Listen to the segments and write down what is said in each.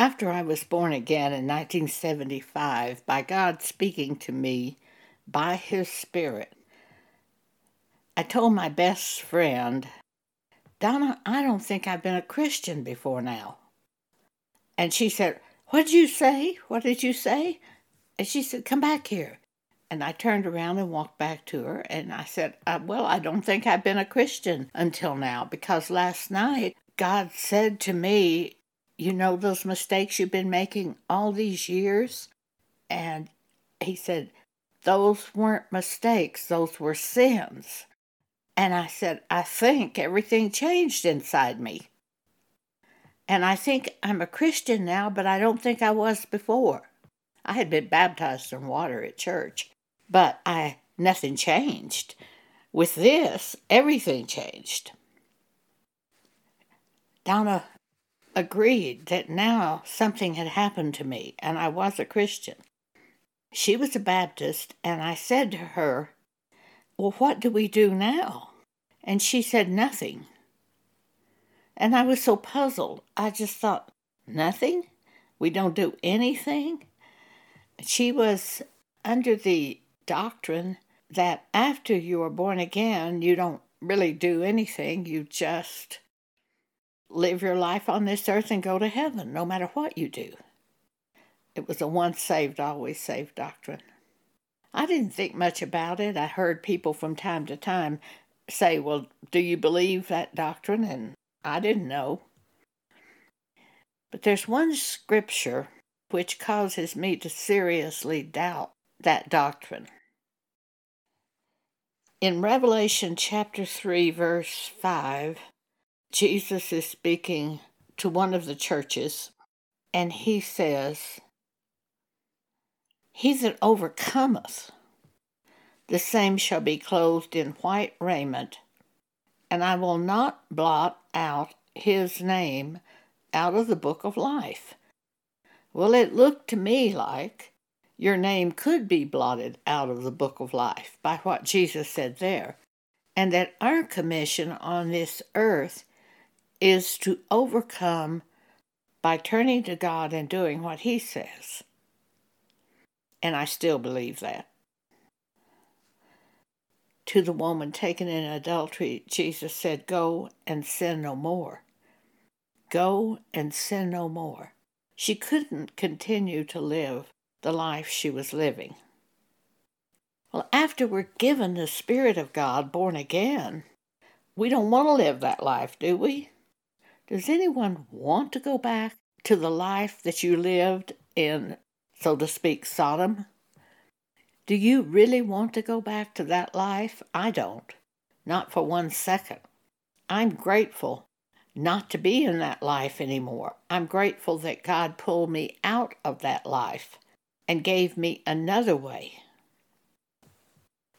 After I was born again in 1975 by God speaking to me by His Spirit, I told my best friend, Donna, I don't think I've been a Christian before now. And she said, What did you say? What did you say? And she said, Come back here. And I turned around and walked back to her and I said, uh, Well, I don't think I've been a Christian until now because last night God said to me, You know those mistakes you've been making all these years? And He said, Those weren't mistakes, those were sins. And I said, I think everything changed inside me. And I think I'm a Christian now, but I don't think I was before. I had been baptized in water at church, but I nothing changed. With this, everything changed. Donna agreed that now something had happened to me and I was a Christian. She was a Baptist, and I said to her, Well, what do we do now? And she said, Nothing. And I was so puzzled. I just thought, Nothing? We don't do anything? She was under the doctrine that after you are born again, you don't really do anything. You just live your life on this earth and go to heaven, no matter what you do. It was a once saved, always saved doctrine. I didn't think much about it. I heard people from time to time say, Well, do you believe that doctrine? And I didn't know. But there's one scripture which causes me to seriously doubt that doctrine. In Revelation chapter 3, verse 5, Jesus is speaking to one of the churches, and he says, He that overcometh, the same shall be clothed in white raiment, and I will not blot out his name out of the book of life. Well, it looked to me like your name could be blotted out of the book of life by what Jesus said there, and that our commission on this earth is to overcome by turning to God and doing what He says. And I still believe that. To the woman taken in adultery, Jesus said, Go and sin no more. Go and sin no more. She couldn't continue to live the life she was living. Well, after we're given the Spirit of God, born again, we don't want to live that life, do we? Does anyone want to go back to the life that you lived in, so to speak, Sodom? Do you really want to go back to that life? I don't. Not for one second. I'm grateful not to be in that life anymore. I'm grateful that God pulled me out of that life and gave me another way.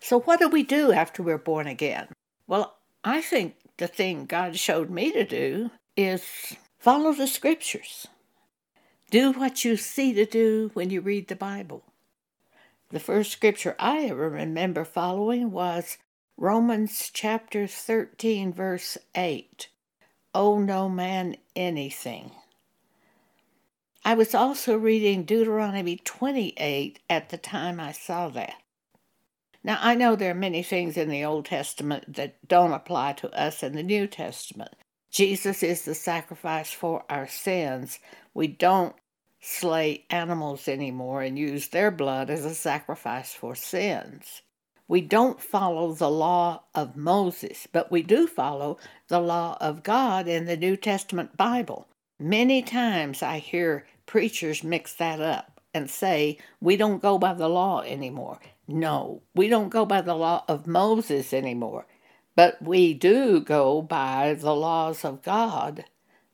So, what do we do after we're born again? Well, I think the thing God showed me to do is follow the scriptures. Do what you see to do when you read the Bible. The first scripture I ever remember following was Romans chapter 13, verse 8. Owe no man anything. I was also reading Deuteronomy 28 at the time I saw that. Now, I know there are many things in the Old Testament that don't apply to us in the New Testament. Jesus is the sacrifice for our sins. We don't slay animals anymore and use their blood as a sacrifice for sins. We don't follow the law of Moses, but we do follow the law of God in the New Testament Bible. Many times I hear preachers mix that up and say, we don't go by the law anymore. No, we don't go by the law of Moses anymore, but we do go by the laws of God,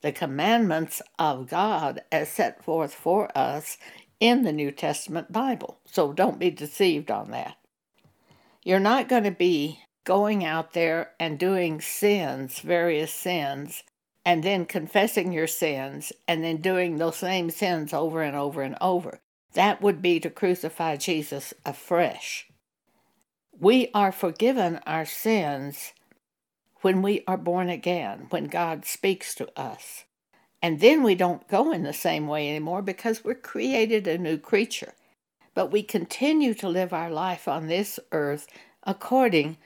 the commandments of God as set forth for us in the New Testament Bible. So don't be deceived on that. You're not going to be going out there and doing sins, various sins, and then confessing your sins and then doing those same sins over and over and over. That would be to crucify Jesus afresh. We are forgiven our sins when we are born again, when God speaks to us. And then we don't go in the same way anymore because we're created a new creature. But we continue to live our life on this earth according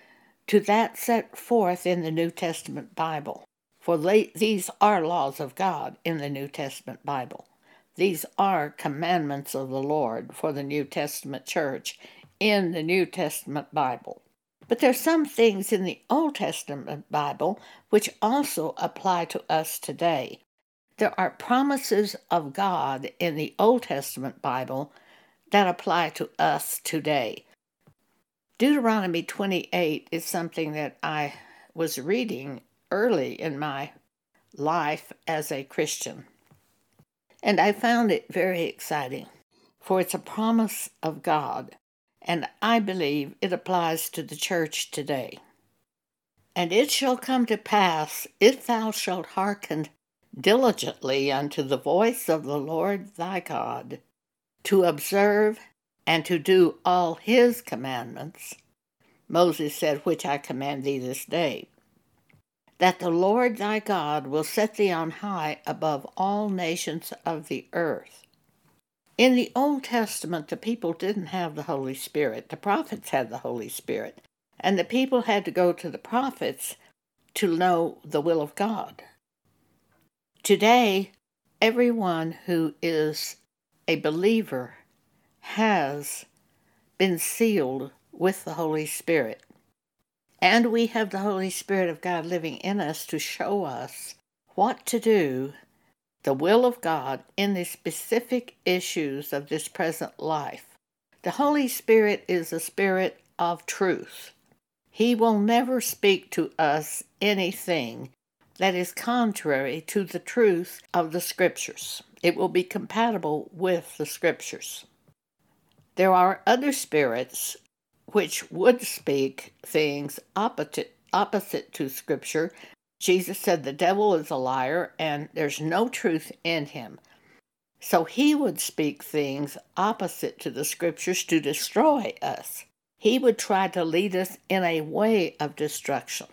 to that set forth in the New Testament Bible. For these are laws of God in the New Testament Bible. These are commandments of the Lord for the New Testament church in the New Testament Bible. But there's some things in the Old Testament Bible which also apply to us today. There are promises of God in the Old Testament Bible that apply to us today. Deuteronomy 28 is something that I was reading early in my life as a Christian. And I found it very exciting, for it's a promise of God and I believe it applies to the church today. And it shall come to pass, if thou shalt hearken diligently unto the voice of the Lord thy God, to observe and to do all his commandments, Moses said, Which I command thee this day, that the Lord thy God will set thee on high above all nations of the earth. In the Old Testament, the people didn't have the Holy Spirit. The prophets had the Holy Spirit. And the people had to go to the prophets to know the will of God. Today, everyone who is a believer has been sealed with the Holy Spirit. And we have the Holy Spirit of God living in us to show us what to do the will of God in the specific issues of this present life. The Holy Spirit is a spirit of truth. He will never speak to us anything that is contrary to the truth of the Scriptures. It will be compatible with the Scriptures. There are other spirits which would speak things opposite, opposite to Scripture Jesus said the devil is a liar and there's no truth in him. So he would speak things opposite to the scriptures to destroy us. He would try to lead us in a way of destruction.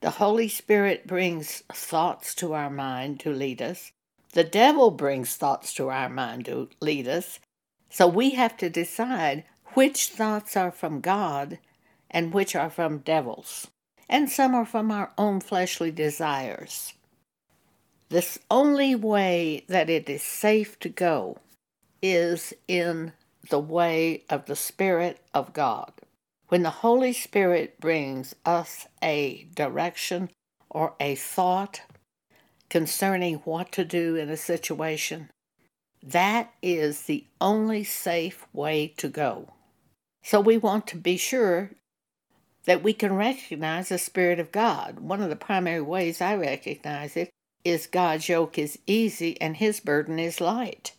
The Holy Spirit brings thoughts to our mind to lead us. The devil brings thoughts to our mind to lead us. So we have to decide which thoughts are from God and which are from devils and some are from our own fleshly desires. The only way that it is safe to go is in the way of the Spirit of God. When the Holy Spirit brings us a direction or a thought concerning what to do in a situation, that is the only safe way to go. So we want to be sure that we can recognize the Spirit of God. One of the primary ways I recognize it is God's yoke is easy and his burden is light.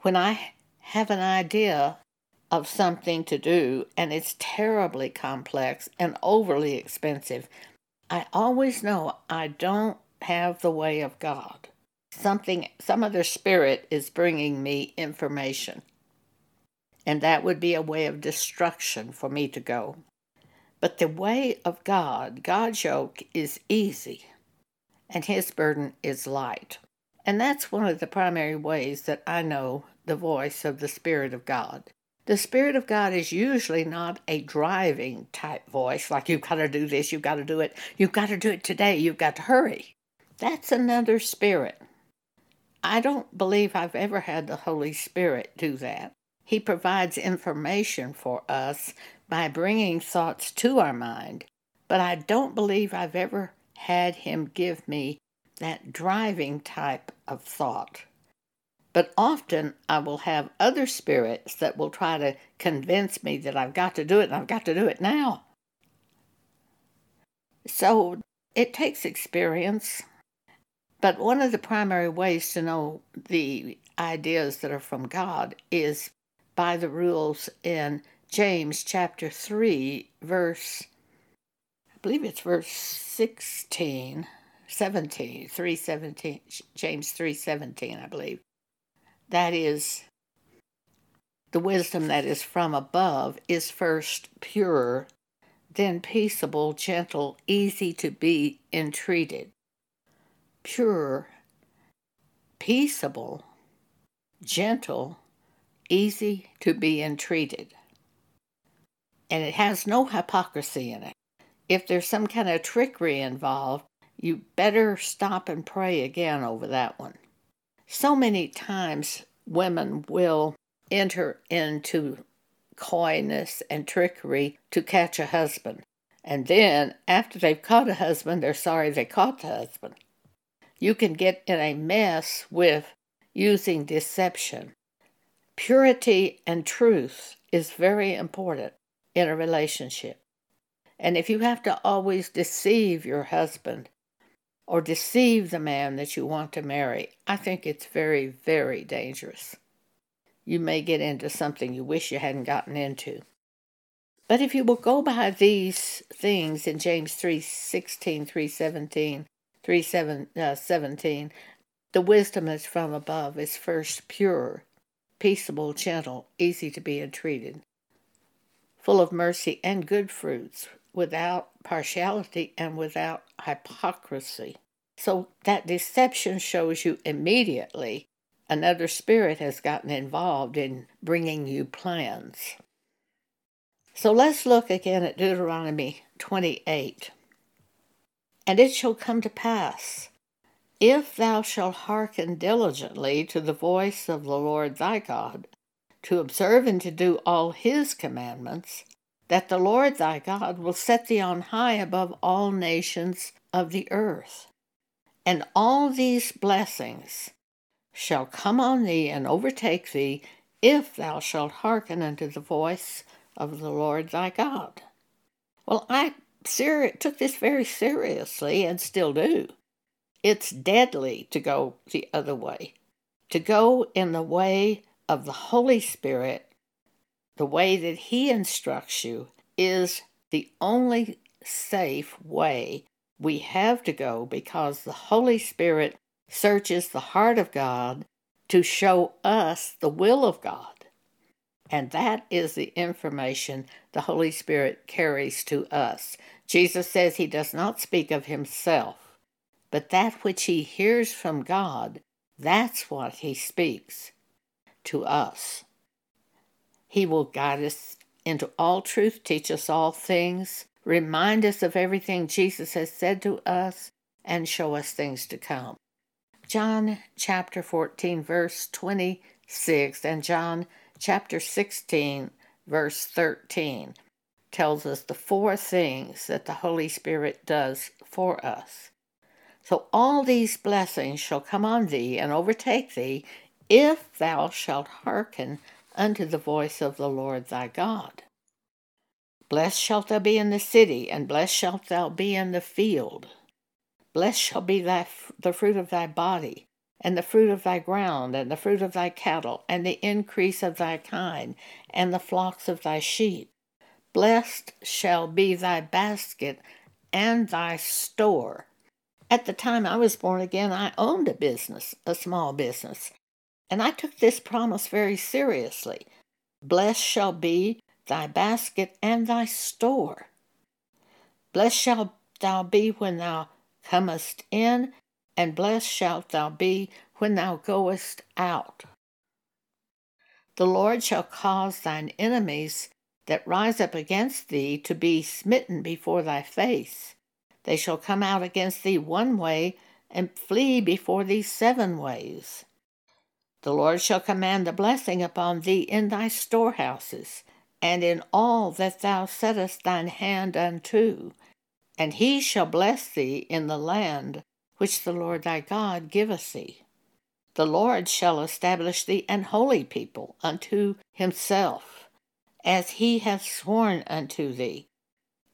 When I have an idea of something to do and it's terribly complex and overly expensive, I always know I don't have the way of God. Something, some other spirit is bringing me information. And that would be a way of destruction for me to go. But the way of God, God's yoke, is easy, and his burden is light. And that's one of the primary ways that I know the voice of the Spirit of God. The Spirit of God is usually not a driving type voice, like you've got to do this, you've got to do it, you've got to do it today, you've got to hurry. That's another spirit. I don't believe I've ever had the Holy Spirit do that. He provides information for us by bringing thoughts to our mind, but I don't believe I've ever had him give me that driving type of thought. But often I will have other spirits that will try to convince me that I've got to do it and I've got to do it now. So it takes experience. But one of the primary ways to know the ideas that are from God is by the rules in James chapter 3, verse, I believe it's verse 16, 17, 317, James 3:17, I believe. That is the wisdom that is from above is first pure, then peaceable, gentle, easy to be entreated. pure, peaceable, gentle, easy to be entreated. And it has no hypocrisy in it. If there's some kind of trickery involved, you better stop and pray again over that one. So many times women will enter into coyness and trickery to catch a husband. And then, after they've caught a husband, they're sorry they caught the husband. You can get in a mess with using deception. Purity and truth is very important in a relationship. And if you have to always deceive your husband or deceive the man that you want to marry, I think it's very, very dangerous. You may get into something you wish you hadn't gotten into. But if you will go by these things in James 3 16, 3 17, 3 7, uh, 17, the wisdom is from above is first pure, peaceable, gentle, easy to be entreated, full of mercy and good fruits, without partiality and without hypocrisy. So that deception shows you immediately another spirit has gotten involved in bringing you plans. So let's look again at Deuteronomy 28. And it shall come to pass, if thou shalt hearken diligently to the voice of the Lord thy God, to observe and to do all his commandments, that the Lord thy God will set thee on high above all nations of the earth. And all these blessings shall come on thee and overtake thee if thou shalt hearken unto the voice of the Lord thy God. Well, I seri- took this very seriously and still do. It's deadly to go the other way, to go in the way of the Holy Spirit the way that He instructs you is the only safe way we have to go because the Holy Spirit searches the heart of God to show us the will of God. And that is the information the Holy Spirit carries to us. Jesus says he does not speak of himself, but that which he hears from God, that's what he speaks to us. He will guide us into all truth, teach us all things, remind us of everything Jesus has said to us, and show us things to come. John chapter 14, verse 26, and John chapter 16, verse 13 tells us the four things that the Holy Spirit does for us. So all these blessings shall come on thee and overtake thee if thou shalt hearken unto the voice of the Lord thy God. Blessed shalt thou be in the city, and blessed shalt thou be in the field. Blessed shall be thy, the fruit of thy body, and the fruit of thy ground, and the fruit of thy cattle, and the increase of thy kind, and the flocks of thy sheep. Blessed shall be thy basket and thy store. At the time I was born again, I owned a business, a small business, and I took this promise very seriously. Blessed shall be thy basket and thy store. Blessed shalt thou be when thou comest in, and blessed shalt thou be when thou goest out. The Lord shall cause thine enemies that rise up against thee to be smitten before thy face. They shall come out against thee one way, and flee before thee seven ways. The Lord shall command the blessing upon thee in thy storehouses, and in all that thou settest thine hand unto. And he shall bless thee in the land which the Lord thy God giveth thee. The Lord shall establish thee an holy people unto himself, as he hath sworn unto thee,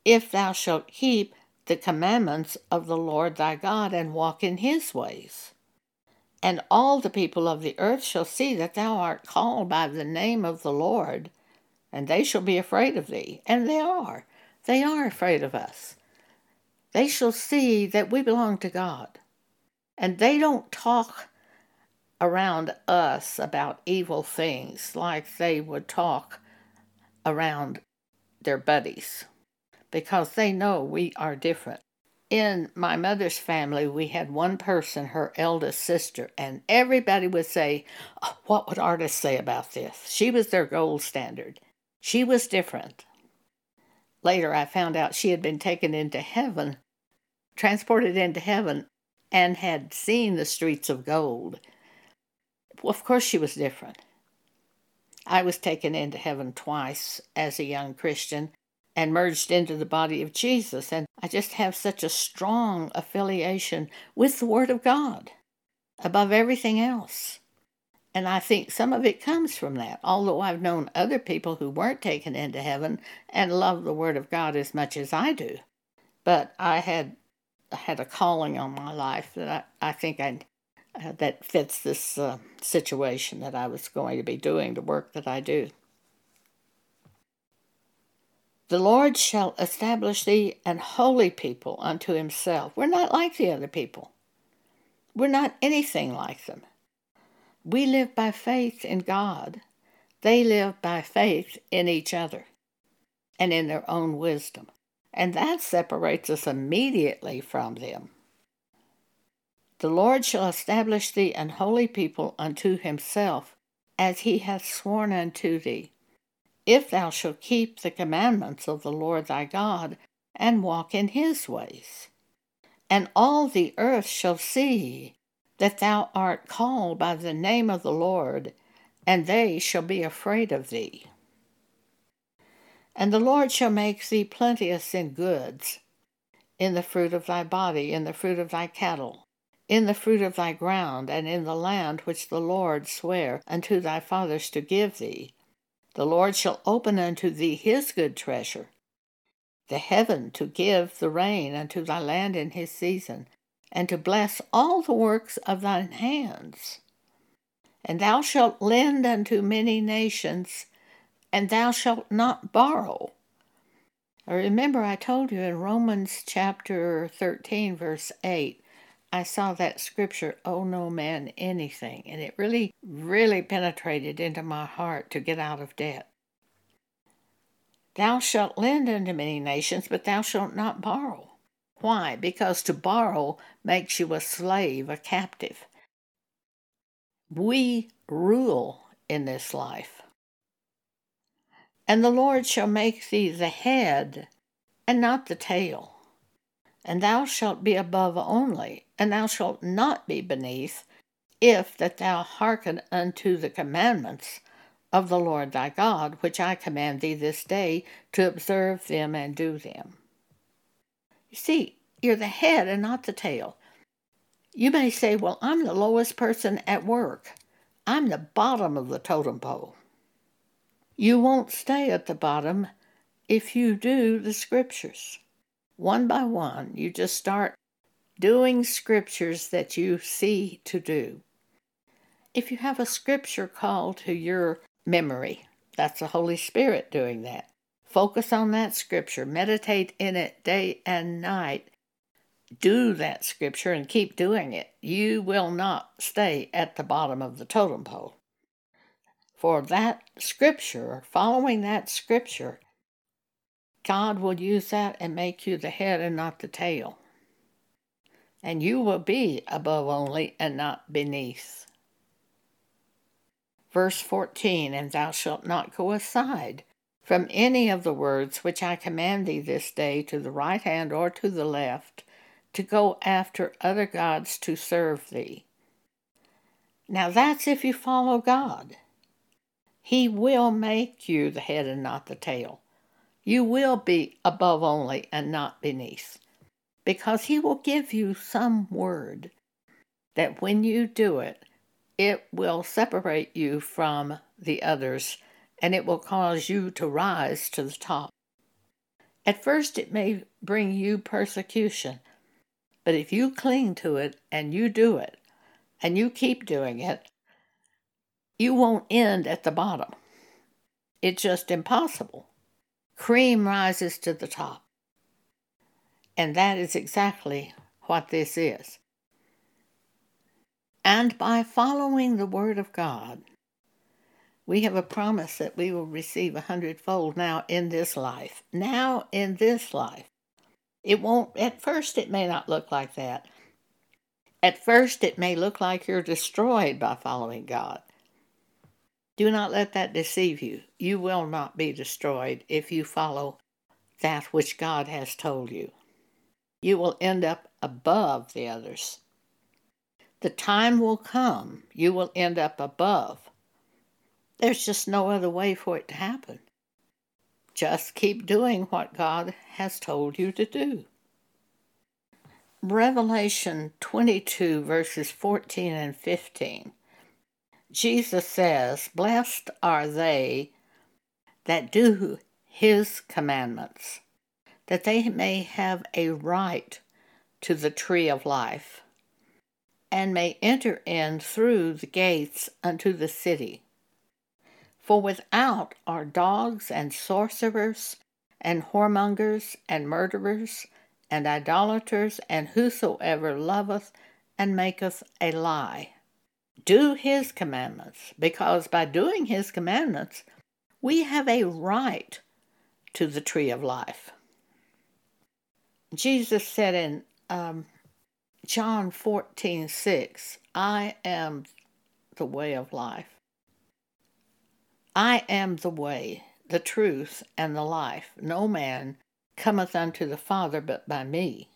if thou shalt keep the commandments of the Lord thy God and walk in his ways. And all the people of the earth shall see that thou art called by the name of the Lord, and they shall be afraid of thee. And they are. They are afraid of us. They shall see that we belong to God. And they don't talk around us about evil things like they would talk around their buddies because they know we are different. In my mother's family, we had one person, her eldest sister, and everybody would say, oh, What would artists say about this? She was their gold standard. She was different. Later, I found out she had been taken into heaven, transported into heaven, and had seen the streets of gold. Well, of course, she was different. I was taken into heaven twice as a young Christian and merged into the body of Jesus, and I just have such a strong affiliation with the Word of God above everything else. And I think some of it comes from that, although I've known other people who weren't taken into heaven and love the Word of God as much as I do. But I had had a calling on my life that I, I think I uh, that fits this uh, situation that I was going to be doing the work that I do. The Lord shall establish thee an holy people unto himself. We're not like the other people. We're not anything like them. We live by faith in God. They live by faith in each other and in their own wisdom. And that separates us immediately from them. The Lord shall establish thee an holy people unto himself, as he hath sworn unto thee, if thou shalt keep the commandments of the Lord thy God, and walk in his ways. And all the earth shall see that thou art called by the name of the Lord, and they shall be afraid of thee. And the Lord shall make thee plenteous in goods, in the fruit of thy body, in the fruit of thy cattle in the fruit of thy ground, and in the land which the Lord sware unto thy fathers to give thee. The Lord shall open unto thee his good treasure, the heaven to give the rain unto thy land in his season, and to bless all the works of thine hands. And thou shalt lend unto many nations, and thou shalt not borrow. Remember, I told you in Romans chapter 13, verse 8, I saw that scripture, owe no man anything, and it really, really penetrated into my heart to get out of debt. Thou shalt lend unto many nations, but thou shalt not borrow. Why? Because to borrow makes you a slave, a captive. We rule in this life. And the Lord shall make thee the head and not the tail and thou shalt be above only, and thou shalt not be beneath, if that thou hearken unto the commandments of the Lord thy God, which I command thee this day to observe them and do them. You see, you're the head and not the tail. You may say, Well, I'm the lowest person at work. I'm the bottom of the totem pole. You won't stay at the bottom if you do the scriptures one by one. You just start doing scriptures that you see to do. If you have a scripture called to your memory, that's the Holy Spirit doing that. Focus on that scripture, meditate in it day and night. Do that scripture and keep doing it. You will not stay at the bottom of the totem pole. For that scripture, following that scripture, God will use that and make you the head and not the tail. And you will be above only and not beneath. Verse 14 And thou shalt not go aside from any of the words which I command thee this day to the right hand or to the left, to go after other gods to serve thee. Now that's if you follow God. He will make you the head and not the tail. You will be above only and not beneath, because He will give you some word that when you do it, it will separate you from the others and it will cause you to rise to the top. At first, it may bring you persecution, but if you cling to it and you do it and you keep doing it, you won't end at the bottom. It's just impossible cream rises to the top. And that is exactly what this is. And by following the Word of God, we have a promise that we will receive a hundredfold now in this life. Now in this life. It won't, at first, it may not look like that. At first, it may look like you're destroyed by following God. Do not let that deceive you. You will not be destroyed if you follow that which God has told you. You will end up above the others. The time will come, you will end up above. There's just no other way for it to happen. Just keep doing what God has told you to do. Revelation 22, verses 14 and 15. Jesus says, Blessed are they that do his commandments, that they may have a right to the tree of life, and may enter in through the gates unto the city. For without are dogs and sorcerers, and whoremongers, and murderers, and idolaters, and whosoever loveth and maketh a lie. Do his commandments, because by doing his commandments, we have a right to the tree of life. Jesus said in um, John 14 6, I am the way of life. I am the way, the truth, and the life. No man cometh unto the Father but by me.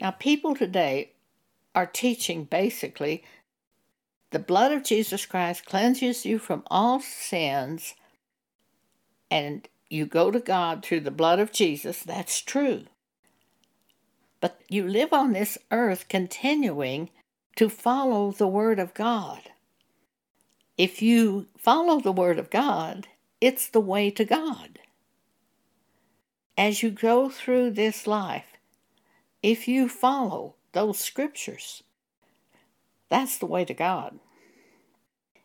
Now, people today are teaching basically the blood of Jesus Christ cleanses you from all sins, and you go to God through the blood of Jesus. That's true. But you live on this earth continuing to follow the Word of God. If you follow the Word of God, it's the way to God as you go through this life, if you follow those scriptures, that's the way to God.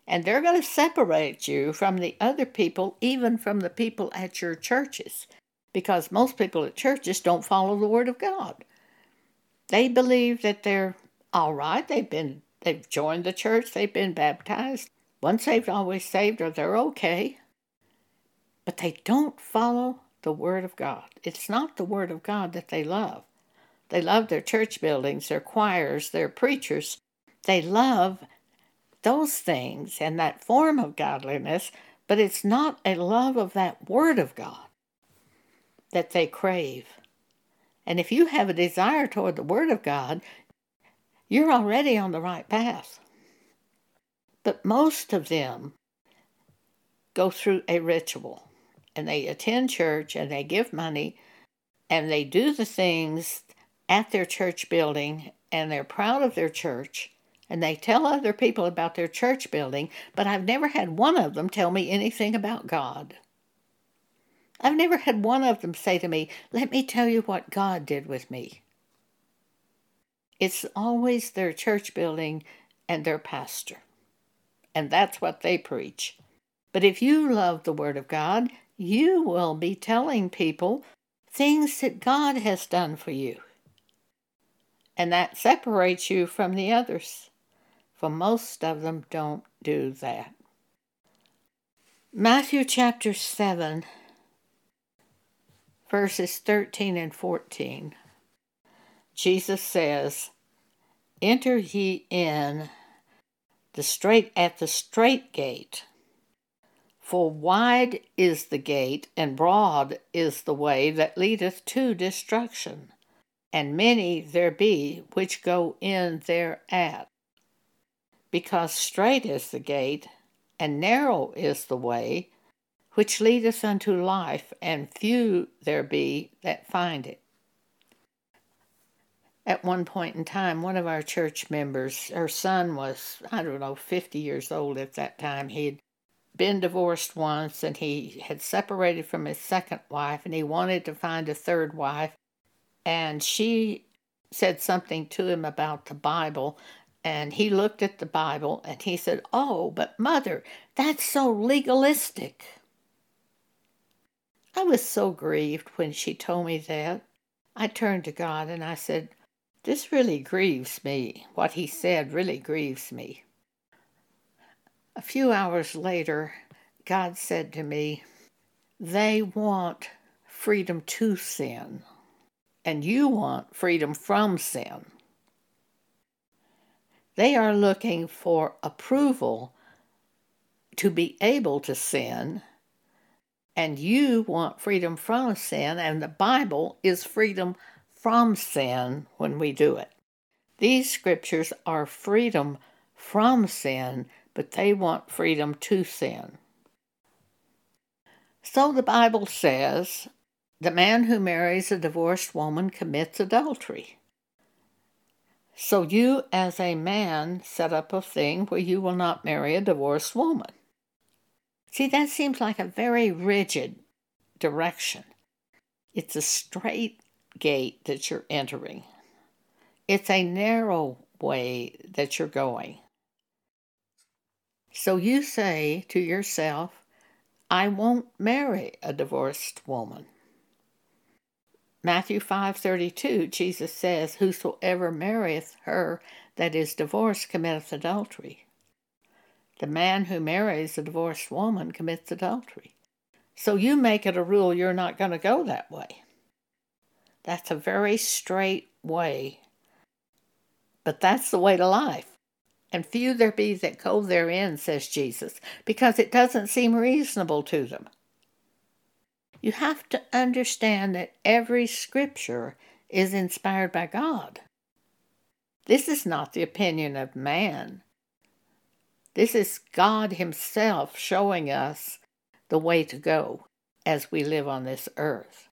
And they're going to separate you from the other people, even from the people at your churches, because most people at churches don't follow the Word of God. They believe that they're all right. They've been they've joined the church. They've been baptized. Once saved, always saved, or they're okay. But they don't follow the Word of God. It's not the Word of God that they love. They love their church buildings, their choirs, their preachers. They love those things and that form of godliness, but it's not a love of that Word of God that they crave. And if you have a desire toward the Word of God, you're already on the right path. But most of them go through a ritual and they attend church and they give money and they do the things at their church building and they're proud of their church and they tell other people about their church building, but I've never had one of them tell me anything about God. I've never had one of them say to me, Let me tell you what God did with me. It's always their church building and their pastor. And that's what they preach. But if you love the Word of God, you will be telling people things that God has done for you. And that separates you from the others, for most of them don't do that. Matthew chapter 7, verses 13 and 14. Jesus says, Enter ye in the straight at the straight gate. For wide is the gate, and broad is the way that leadeth to destruction, and many there be which go in thereat. Because strait is the gate, and narrow is the way, which leadeth unto life, and few there be that find it. At one point in time, one of our church members, her son was, I don't know, 50 years old at that time. He'd been divorced once and he had separated from his second wife and he wanted to find a third wife. And she said something to him about the Bible. And he looked at the Bible and he said, Oh, but mother, that's so legalistic. I was so grieved when she told me that. I turned to God and I said, This really grieves me. What he said really grieves me. A few hours later, God said to me, They want freedom to sin. and you want freedom from sin. They are looking for approval to be able to sin, and you want freedom from sin, and the Bible is freedom from sin when we do it. These scriptures are freedom from sin, but they want freedom to sin. So the Bible says the man who marries a divorced woman commits adultery. So you, as a man, set up a thing where you will not marry a divorced woman. See, that seems like a very rigid direction. It's a straight gate that you're entering, it's a narrow way that you're going. So you say to yourself, I won't marry a divorced woman. Matthew 5:32 Jesus says whosoever marrieth her that is divorced committeth adultery. The man who marries a divorced woman commits adultery. So you make it a rule you're not going to go that way. That's a very straight way. But that's the way to life and few there be that go therein, says Jesus, because it doesn't seem reasonable to them. You have to understand that every scripture is inspired by God. This is not the opinion of man. This is God Himself showing us the way to go as we live on this earth.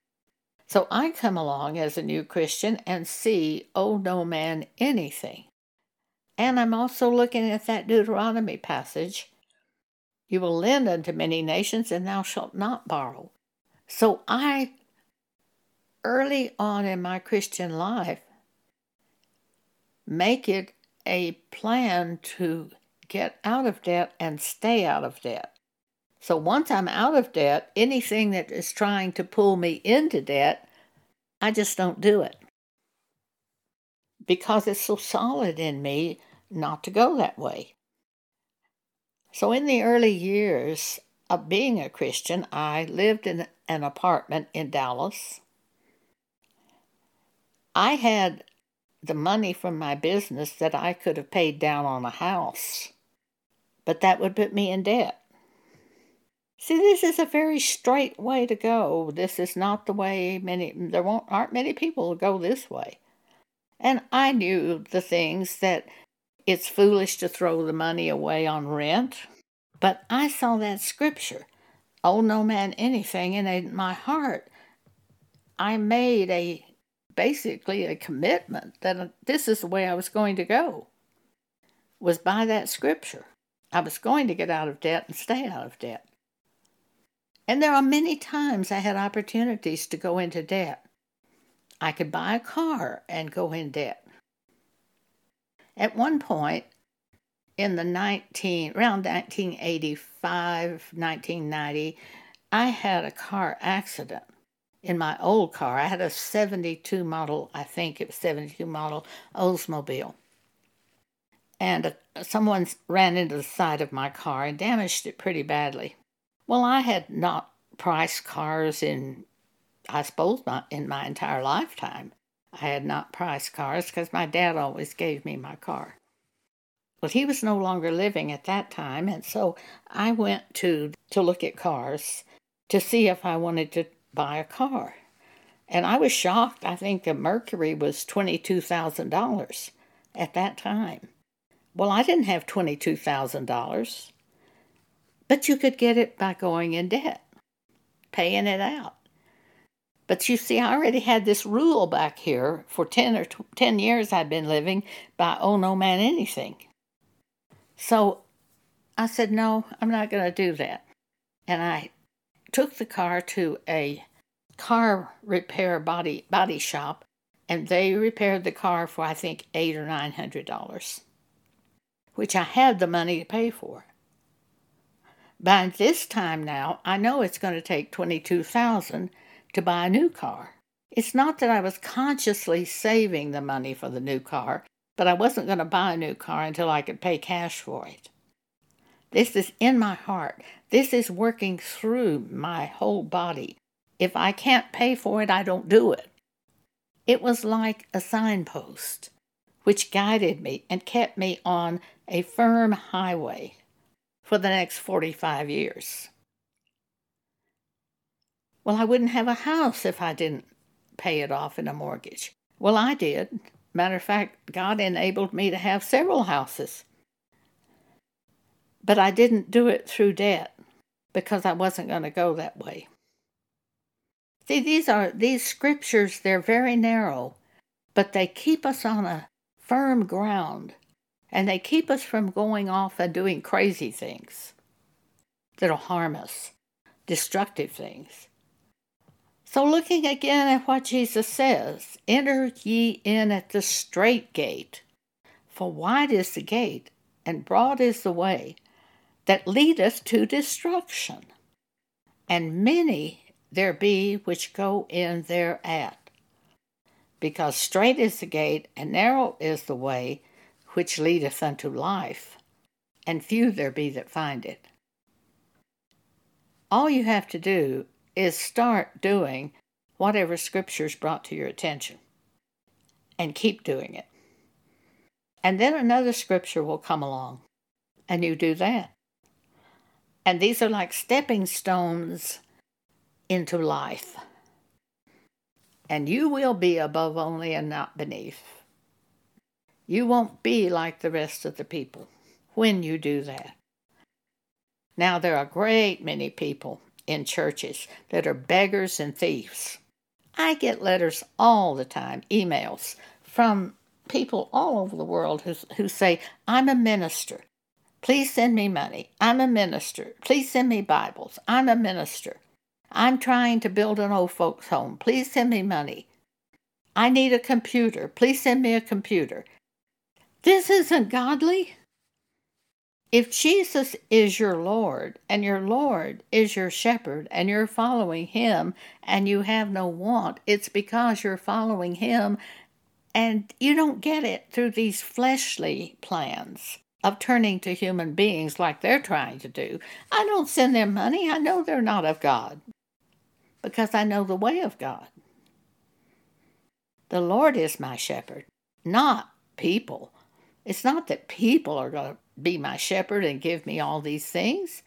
So I come along as a new Christian and see, oh no man, anything and I'm also looking at that Deuteronomy passage. You will lend unto many nations, and thou shalt not borrow. So I, early on in my Christian life, make it a plan to get out of debt and stay out of debt. So once I'm out of debt, anything that is trying to pull me into debt, I just don't do it. Because it's so solid in me not to go that way. So, in the early years of being a Christian, I lived in an apartment in Dallas. I had the money from my business that I could have paid down on a house, but that would put me in debt. See, this is a very straight way to go. This is not the way many there won't aren't many people who go this way. And I knew the things that it's foolish to throw the money away on rent. But I saw that scripture, owe no man anything, and in my heart, I made a basically a commitment that this is the way I was going to go. Was by that scripture. I was going to get out of debt and stay out of debt. And there are many times I had opportunities to go into debt. I could buy a car and go in debt. At one point in the 19 around 1985, 1990, I had a car accident in my old car. I had a 72 model, I think it was 72 model Oldsmobile. And someone ran into the side of my car and damaged it pretty badly. Well, I had not priced cars in, I suppose, not in my entire lifetime. I had not priced cars because my dad always gave me my car. Well, he was no longer living at that time, and so I went to to look at cars to see if I wanted to buy a car. And I was shocked. I think a Mercury was $22,000 at that time. Well, I didn't have $22,000, but you could get it by going in debt, paying it out. But you see, I already had this rule back here for 10 or 10 years I'd been living by oh no man anything. So I said, no, I'm not going to do that. And I took the car to a car repair body body shop and they repaired the car for I think eight or nine hundred dollars, which I had the money to pay for. By this time now, I know it's going to take twenty two thousand to buy a new car. It's not that I was consciously saving the money for the new car, but I wasn't going to buy a new car until I could pay cash for it. This is in my heart. This is working through my whole body. If I can't pay for it, I don't do it. It was like a signpost which guided me and kept me on a firm highway for the next 45 years. Well, I wouldn't have a house if I didn't pay it off in a mortgage. Well, I did. Matter of fact, God enabled me to have several houses. But I didn't do it through debt because I wasn't going to go that way. See, these are these scriptures, they're very narrow, but they keep us on a firm ground and they keep us from going off and doing crazy things that'll harm us, destructive things. So, looking again at what Jesus says Enter ye in at the strait gate, for wide is the gate, and broad is the way that leadeth to destruction, and many there be which go in thereat. Because strait is the gate, and narrow is the way which leadeth unto life, and few there be that find it. All you have to do is start doing whatever scriptures brought to your attention and keep doing it. And then another scripture will come along and you do that. And these are like stepping stones into life. And you will be above only and not beneath. You won't be like the rest of the people when you do that. Now, there are a great many people in churches that are beggars and thieves. I get letters all the time, emails from people all over the world who, who say, I'm a minister. Please send me money. I'm a minister. Please send me Bibles. I'm a minister. I'm trying to build an old folks' home. Please send me money. I need a computer. Please send me a computer. This isn't godly. If Jesus is your Lord and your Lord is your shepherd and you're following him and you have no want, it's because you're following him and you don't get it through these fleshly plans of turning to human beings like they're trying to do. I don't send them money. I know they're not of God because I know the way of God. The Lord is my shepherd, not people. It's not that people are going to be my shepherd and give me all these things.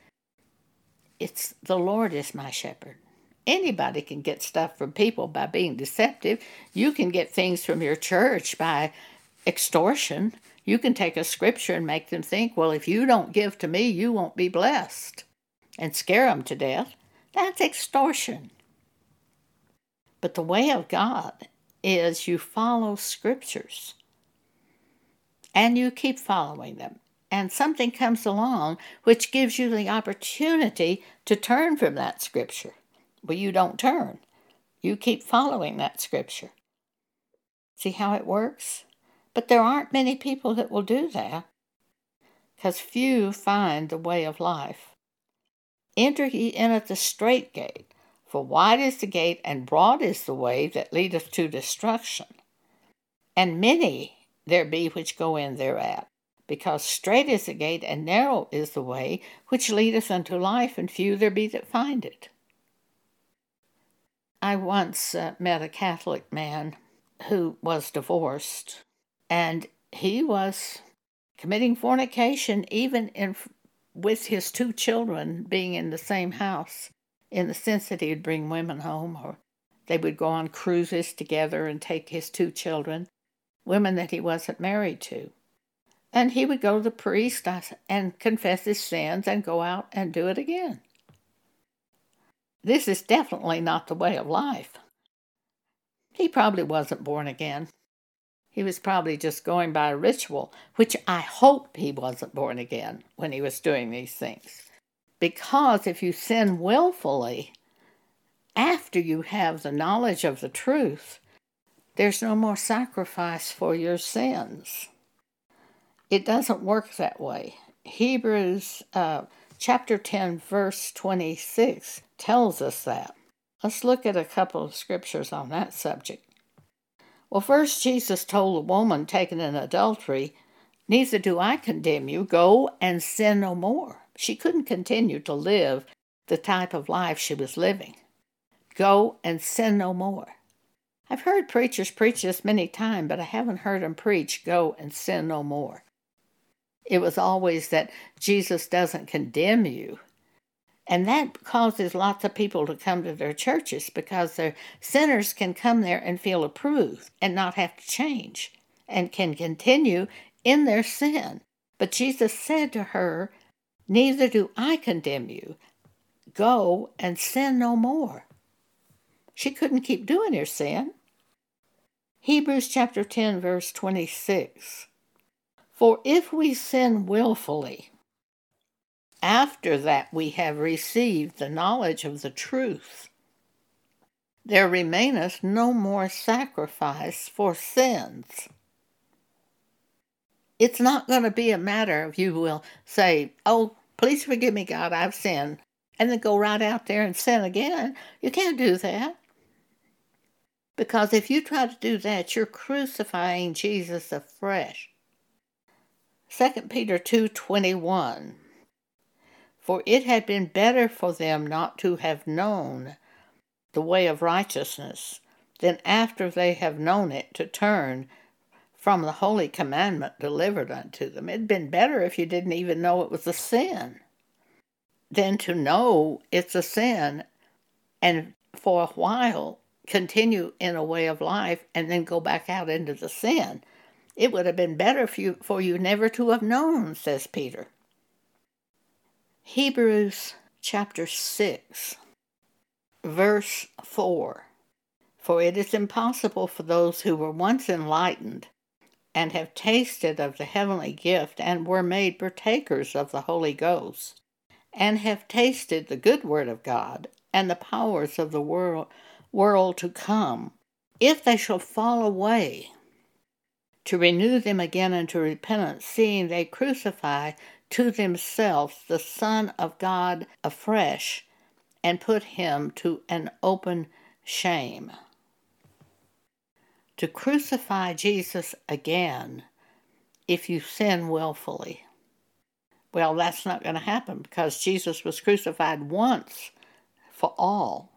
It's the Lord is my shepherd. Anybody can get stuff from people by being deceptive. You can get things from your church by extortion. You can take a scripture and make them think, well, if you don't give to me, you won't be blessed, and scare them to death. That's extortion. But the way of God is you follow scriptures and you keep following them and something comes along which gives you the opportunity to turn from that scripture. But you don't turn, you keep following that scripture. See how it works? But there aren't many people that will do that because few find the way of life. Enter ye in at the strait gate, for wide is the gate and broad is the way that leadeth to destruction, and many there be which go in thereat because strait is the gate and narrow is the way which leadeth unto life, and few there be that find it. I once uh, met a Catholic man who was divorced, and he was committing fornication even in, with his two children being in the same house, in the sense that he would bring women home or they would go on cruises together and take his two children, women that he wasn't married to. And he would go to the priest and confess his sins and go out and do it again. This is definitely not the way of life. He probably wasn't born again. He was probably just going by a ritual, which I hope he wasn't born again when he was doing these things. Because if you sin willfully after you have the knowledge of the truth, there's no more sacrifice for your sins. It doesn't work that way. Hebrews uh, chapter 10, verse 26 tells us that. Let's look at a couple of scriptures on that subject. Well, first, Jesus told the woman taken in adultery, Neither do I condemn you. Go and sin no more. She couldn't continue to live the type of life she was living. Go and sin no more. I've heard preachers preach this many times, but I haven't heard them preach, go and sin no more. It was always that Jesus doesn't condemn you. And that causes lots of people to come to their churches because their sinners can come there and feel approved and not have to change and can continue in their sin. But Jesus said to her, Neither do I condemn you. Go and sin no more. She couldn't keep doing her sin. Hebrews chapter 10, verse 26. For if we sin wilfully, after that we have received the knowledge of the truth, there remaineth no more sacrifice for sins. It's not going to be a matter of you will say, Oh, please forgive me, God, I've sinned, and then go right out there and sin again. You can't do that. Because if you try to do that, you're crucifying Jesus afresh. 2 Peter 2:21 For it had been better for them not to have known the way of righteousness than after they have known it to turn from the holy commandment delivered unto them. It'd been better if you didn't even know it was a sin than to know it's a sin and for a while continue in a way of life and then go back out into the sin. It would have been better for you, for you never to have known, says Peter. Hebrews chapter 6, verse 4 For it is impossible for those who were once enlightened and have tasted of the heavenly gift and were made partakers of the Holy Ghost and have tasted the good word of God and the powers of the world world to come, if they shall fall away, to renew them again unto repentance, seeing they crucify to themselves the Son of God afresh, and put him to an open shame. To crucify Jesus again if you sin willfully. Well, that's not going to happen because Jesus was crucified once for all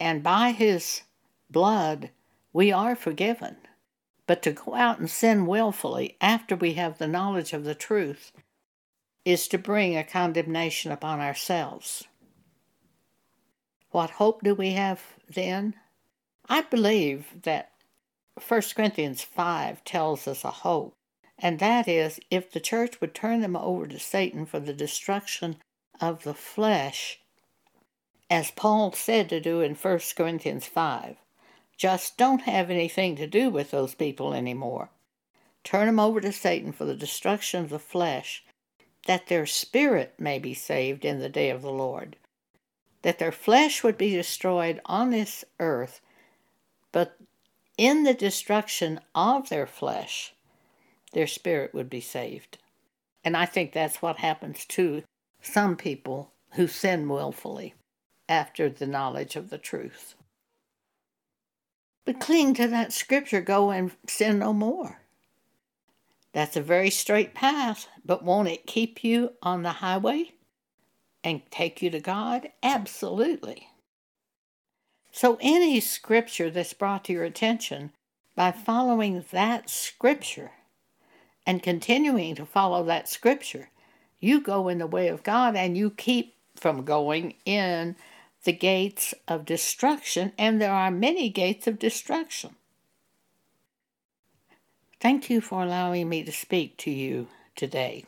and by his blood we are forgiven. But to go out and sin willfully after we have the knowledge of the truth is to bring a condemnation upon ourselves. What hope do we have then? I believe that 1 Corinthians 5 tells us a hope, and that is if the church would turn them over to Satan for the destruction of the flesh as Paul said to do in 1 Corinthians 5. Just don't have anything to do with those people anymore. Turn them over to Satan for the destruction of the flesh, that their spirit may be saved in the day of the Lord. That their flesh would be destroyed on this earth, but in the destruction of their flesh, their spirit would be saved. And I think that's what happens to some people who sin willfully after the knowledge of the truth. But cling to that scripture, go and sin no more. That's a very straight path, but won't it keep you on the highway and take you to God? Absolutely. So, any scripture that's brought to your attention, by following that scripture and continuing to follow that scripture, you go in the way of God and you keep from going in the gates of destruction, and there are many gates of destruction. Thank you for allowing me to speak to you today.